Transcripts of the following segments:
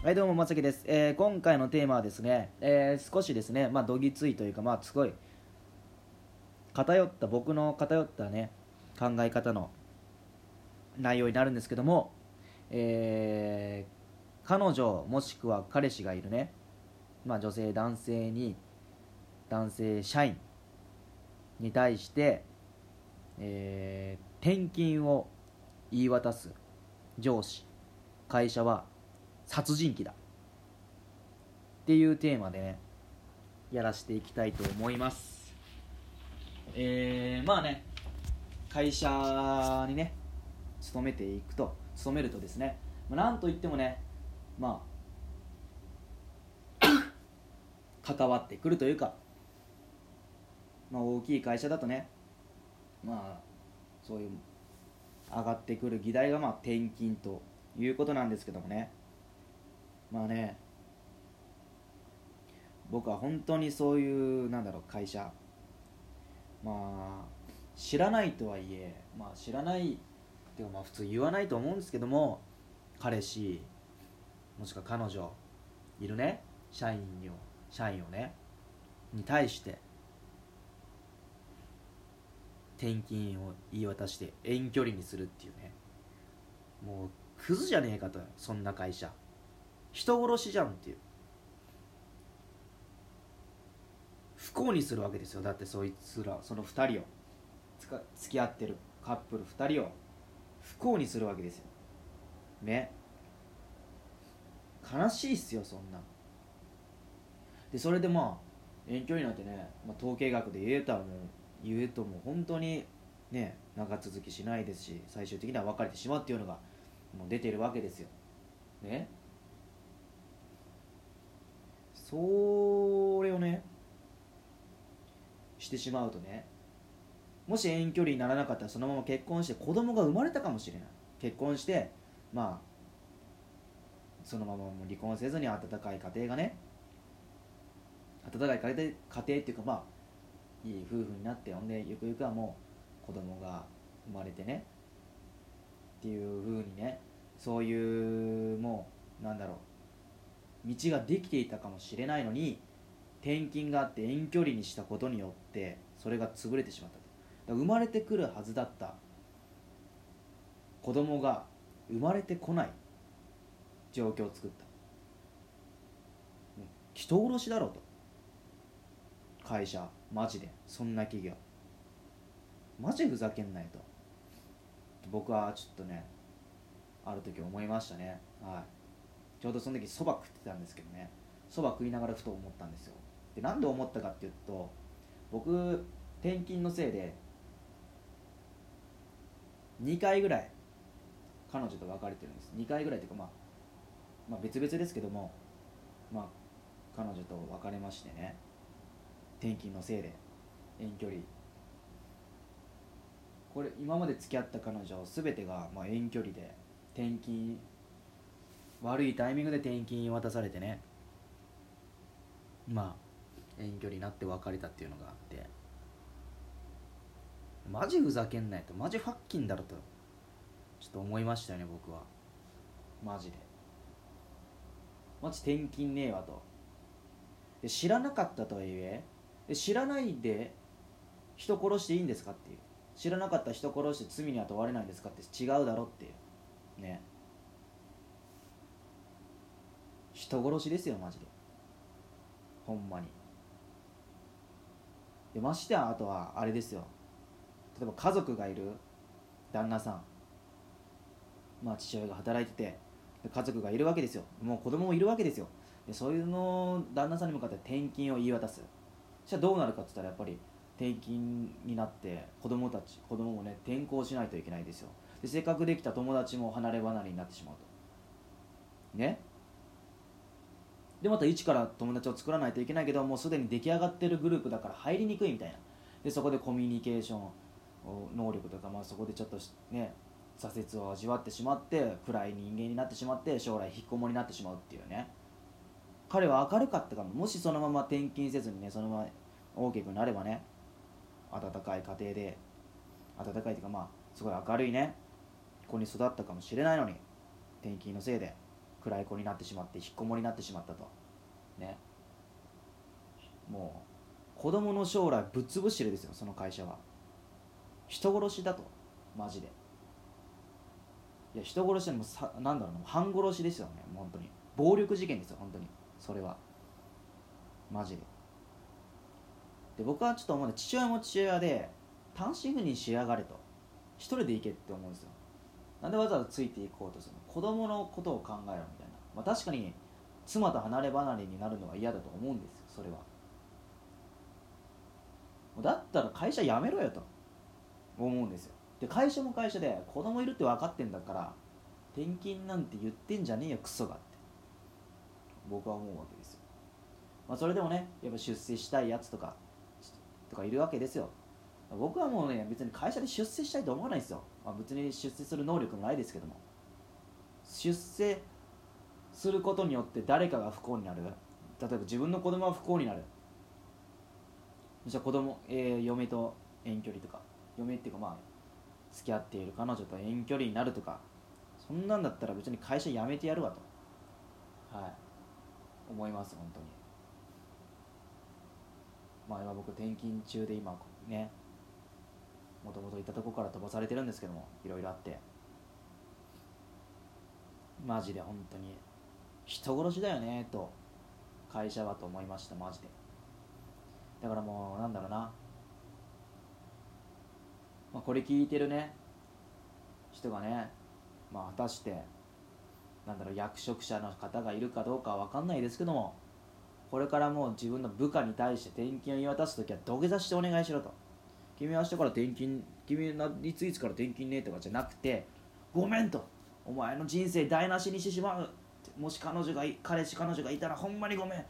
はいどうもまさきです、えー今回のテーマはですね、えー少しですねまあどぎついというかまあすごい偏った僕の偏ったね考え方の内容になるんですけども、えー彼女もしくは彼氏がいるねまあ女性男性に男性社員に対して、えー転勤を言い渡す上司会社は殺人鬼だ。っていうテーマでねやらせていきたいと思います。えー、まあね会社にね勤めていくと勤めるとですね、まあ、なんといってもねまあ 関わってくるというか、まあ、大きい会社だとねまあそういう上がってくる議題がまあ転勤ということなんですけどもね。まあね僕は本当にそういうなんだろう会社。まあ知らないとはいえまあ知らないっていうかまあ普通言わないと思うんですけども彼氏もしくは彼女いるね社員を社員をねに対して転勤を言い渡して遠距離にするっていうね。もうクズじゃねえかとそんな会社。人殺しじゃんっていう。不幸にするわけですよ。だってそいつらその2人を。つか付き合ってる。カップル2人を。不幸にするわけですよ。ね悲しいっすよそんな。でそれでまあ遠距離なんてね、まあ、統計学で言えたらもう言うともう本当にね長続きしないですし最終的には別れてしまうっていうのがもう出てるわけですよ。ね。それをねしてしまうとねもし遠距離にならなかったらそのまま結婚して子供が生まれたかもしれない。結婚してまあそのままも離婚せずに温かい家庭がね温かい家庭家庭っていうかまあいい夫婦になってほんでゆくゆくはもう子供が生まれてねっていうふうにねそういうもう道ができていたかもしれないのに転勤があって遠距離にしたことによってそれが潰れてしまった生まれてくるはずだった。子供が生まれてこない。状況を作った。人殺しだろうと。会社マジで。そんな企業。マジふざけんないと。僕はちょっとねある時思いましたね。はい。ちょうどその時そば食ってたんですけどね。そば食いながらふと思ったんですよ。でなんで思ったかっていうと僕転勤のせいで2回ぐらい彼女と別れてるんです。2回ぐらいっていうかまあまあ別々ですけどもまあ彼女と別れましてね。転勤のせいで遠距離。これ今まで付き合った彼女全てがまあ遠距離で転勤悪いタイミングで転勤渡されてね。まあ遠距離になって別れたっていうのがあって。マジふざけんないと。マジファッキンだろと。ちょっと思いましたよね僕は。マジで。マジ転勤ねえわと。で知らなかったとはいえ知らないで人殺していいんですかっていう。知らなかった人殺して罪には問われないんですかって違うだろっていう。ね。人殺しですよマジで。ほんまに。でましてやあとはあれですよ。例えば家族がいる旦那さん。まあ父親が働いてて家族がいるわけですよ。もう子供もいるわけですよ。でそういうの旦那さんに向かって転勤を言い渡す。じゃあどうなるかって言ったらやっぱり転勤になって子供たち子供もね転校しないといけないですよ。でせっかくできた友達も離れ離れになってしまうと。ね？でまた一から友達を作らないといけないけどもうすでに出来上がってるグループだから入りにくいみたいな。でそこでコミュニケーション能力とか、まあ、そこでちょっとね挫折を味わってしまって暗い人間になってしまって将来引きこもりになってしまうっていうね。彼は明るかったかも。もしそのまま転勤せずにねそのまま大きくなればね温かい家庭で温かいっていうかまあすごい明るいね子に育ったかもしれないのに転勤のせいで。暗い子になってしまって引っこもりになってしまったと。ね。もう子供の将来ぶっ潰してるですよその会社は。人殺しだと。マジで。いや人殺しでもさなんだろう半殺しですよね本当に。暴力事件ですよ本当に。それは。マジで。で僕はちょっと思うの父親も父親で単身赴任しやがれと。一人で行けって思うんですよ。なんでわざわざついていこうとするの？子供のことを考えろみたいな、まあ、確かに妻と離れ離れになるのは嫌だと思うんですよそれは。だったら会社辞めろよと。思うんですよ。で会社も会社で子供いるって分かってんだから転勤なんて言ってんじゃねえよクソがって。僕は思うわけですよ。まあそれでもねやっぱ出世したいやつとかとかいるわけですよ。僕はもうね別に会社で出世したいと思わないですよ、まあ、別に出世する能力もないですけども。出世することによって誰かが不幸になる。例えば自分の子供は不幸になる。じゃあ子供、えー、嫁と遠距離とか。嫁っていうかまあ付き合っている彼女と遠距離になるとか。そんなんだったら別に会社辞めてやるわと。はい。思います本当に。まあ今僕転勤中で今ねもともといたとこから飛ばされてるんですけどもいろいろあって。マジで本当に人殺しだよねと会社はと思いましたマジで。だからもうなんだろうな、まあ、これ聞いてるね人がねまあ果たしてなんだろう役職者の方がいるかどうかは分かんないですけどもこれからもう自分の部下に対して転勤を言い渡す時は土下座してお願いしろと。君は明日から転勤君はいついつから転勤ねとかじゃなくてごめんと。お前の人生台無しにしてしまう。もし彼女が彼氏彼女がいたらほんまにごめん。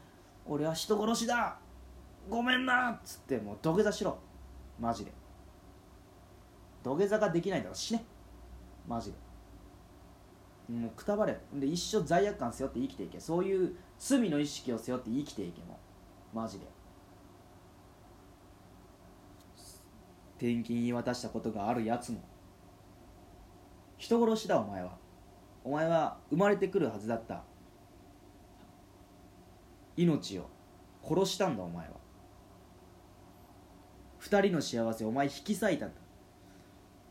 俺は人殺しだ。ごめんな。っつってもう土下座しろ。マジで。土下座ができないんだから死ね。マジで。もうくたばれ。で一生罪悪感背負って生きていけ。そういう罪の意識を背負って生きていけもマジで。転勤言い渡したことがあるやつも。人殺しだお前は。お前は生まれてくるはずだった。命を殺したんだお前は。二人の幸せお前引き裂いたんだ。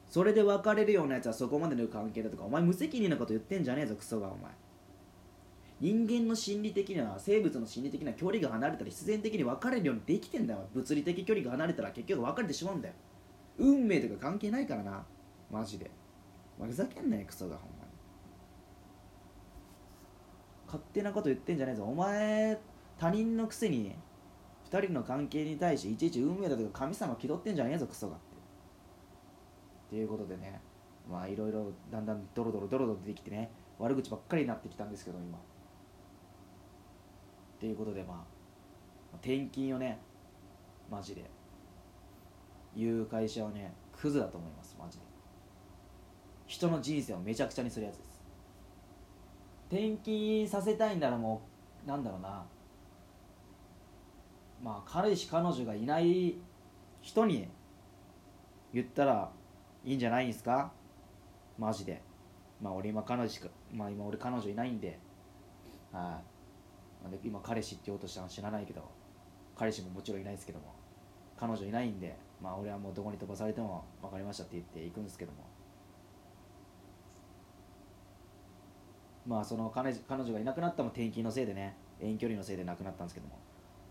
それで別れるようなやつはそこまでの関係だとかお前無責任なこと言ってんじゃねえぞクソがお前。人間の心理的な生物の心理的な距離が離れたら必然的に別れるようにできてんだよ。物理的距離が離れたら結局別れてしまうんだよ。運命とか関係ないからな。マジで。ふざけんなよクソがほんまに。勝手なこと言ってんじゃねえぞ。お前他人のくせに2人の関係に対していちいち運命だとか神様気取ってんじゃねえぞクソがって。っていうことでね。まあいろいろだんだんドロドロドロドロ出てきてね。悪口ばっかりになってきたんですけど今。っていうことでまあ転勤をね。マジで。言う会社はねクズだと思いますマジで。人の人生をめちゃくちゃにするやつです。転勤させたいんならもうなんだろうな。まあ彼氏彼女がいない人に言ったらいいんじゃないんですか？マジで。まあ俺今彼女しかまあ今俺彼女いないんで。はい。なんで今彼氏って言おうとしたの知らないけど。彼氏ももちろんいないですけども。彼女いないんで。まあ俺はもうどこに飛ばされても分かりましたって言って行くんですけども。まあその彼彼女がいなくなったも転勤のせいでね遠距離のせいで亡くなったんですけども。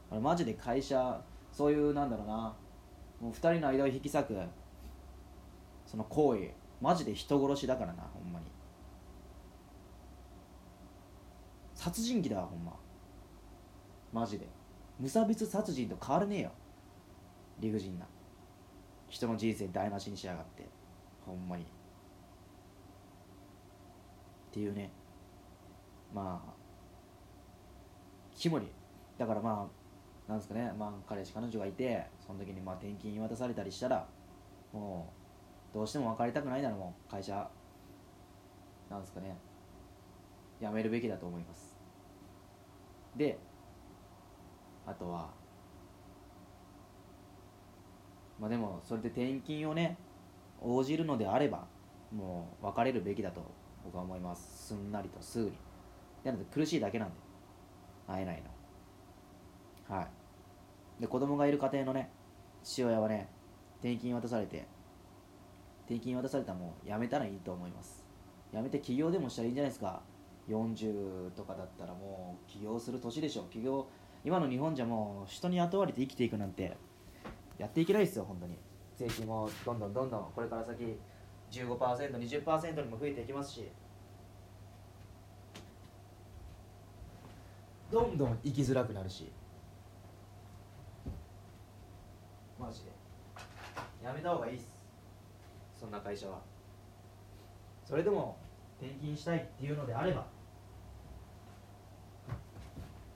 あれマジで会社そういうなんだろうなもう2人の間を引き裂くその行為マジで人殺しだからなほんまに。殺人鬼だわほんま。マジで。無差別殺人と変わらねえよ。理不尽な。人の人生台無しにしやがって。ほんまに。っていうね。まあキモリだからまあなんですかね。まあ彼氏彼女がいてその時にまあ転勤言い渡されたりしたらもうどうしても別れたくないならもう会社。なんですかね。辞めるべきだと思います。であとはまあでもそれで転勤をね応じるのであればもう別れるべきだと僕は思います。すんなりとすぐに。なんて苦しいだけなんで。会えないの。はい。で子供がいる家庭のね父親はね転勤渡されて転勤渡されたらもうやめたらいいと思います。やめて起業でもしたらいいんじゃないですか。40とかだったらもう起業する年でしょ起業今の日本じゃもう人に雇われて生きていくなんてやっていけないですよ本当に。税金もどんどんどんどん。これから先 15%20% にも増えていきますし。どんどん生きづらくなるし。マジで。やめた方がいいっす。そんな会社は。それでも転勤したいっていうのであれば。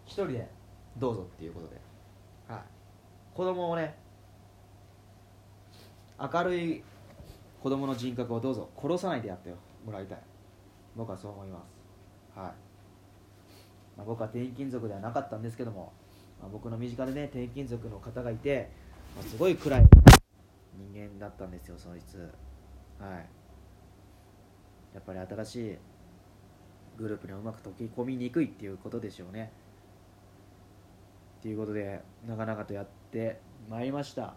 一人でどうぞっていうことで。はい。子供をね明るい子供の人格をどうぞ殺さないでやってもらいたい。僕はそう思います。はい、まあ、僕は転勤族ではなかったんですけども、まあ、僕の身近でね転勤族の方がいて、まあ、すごい暗い人間だったんですよそいつ。はい。やっぱり新しいグループにうまく溶け込みにくいっていうことでしょうね。っていうことでなかなかとやってまいりました。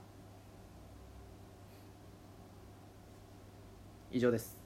以上です。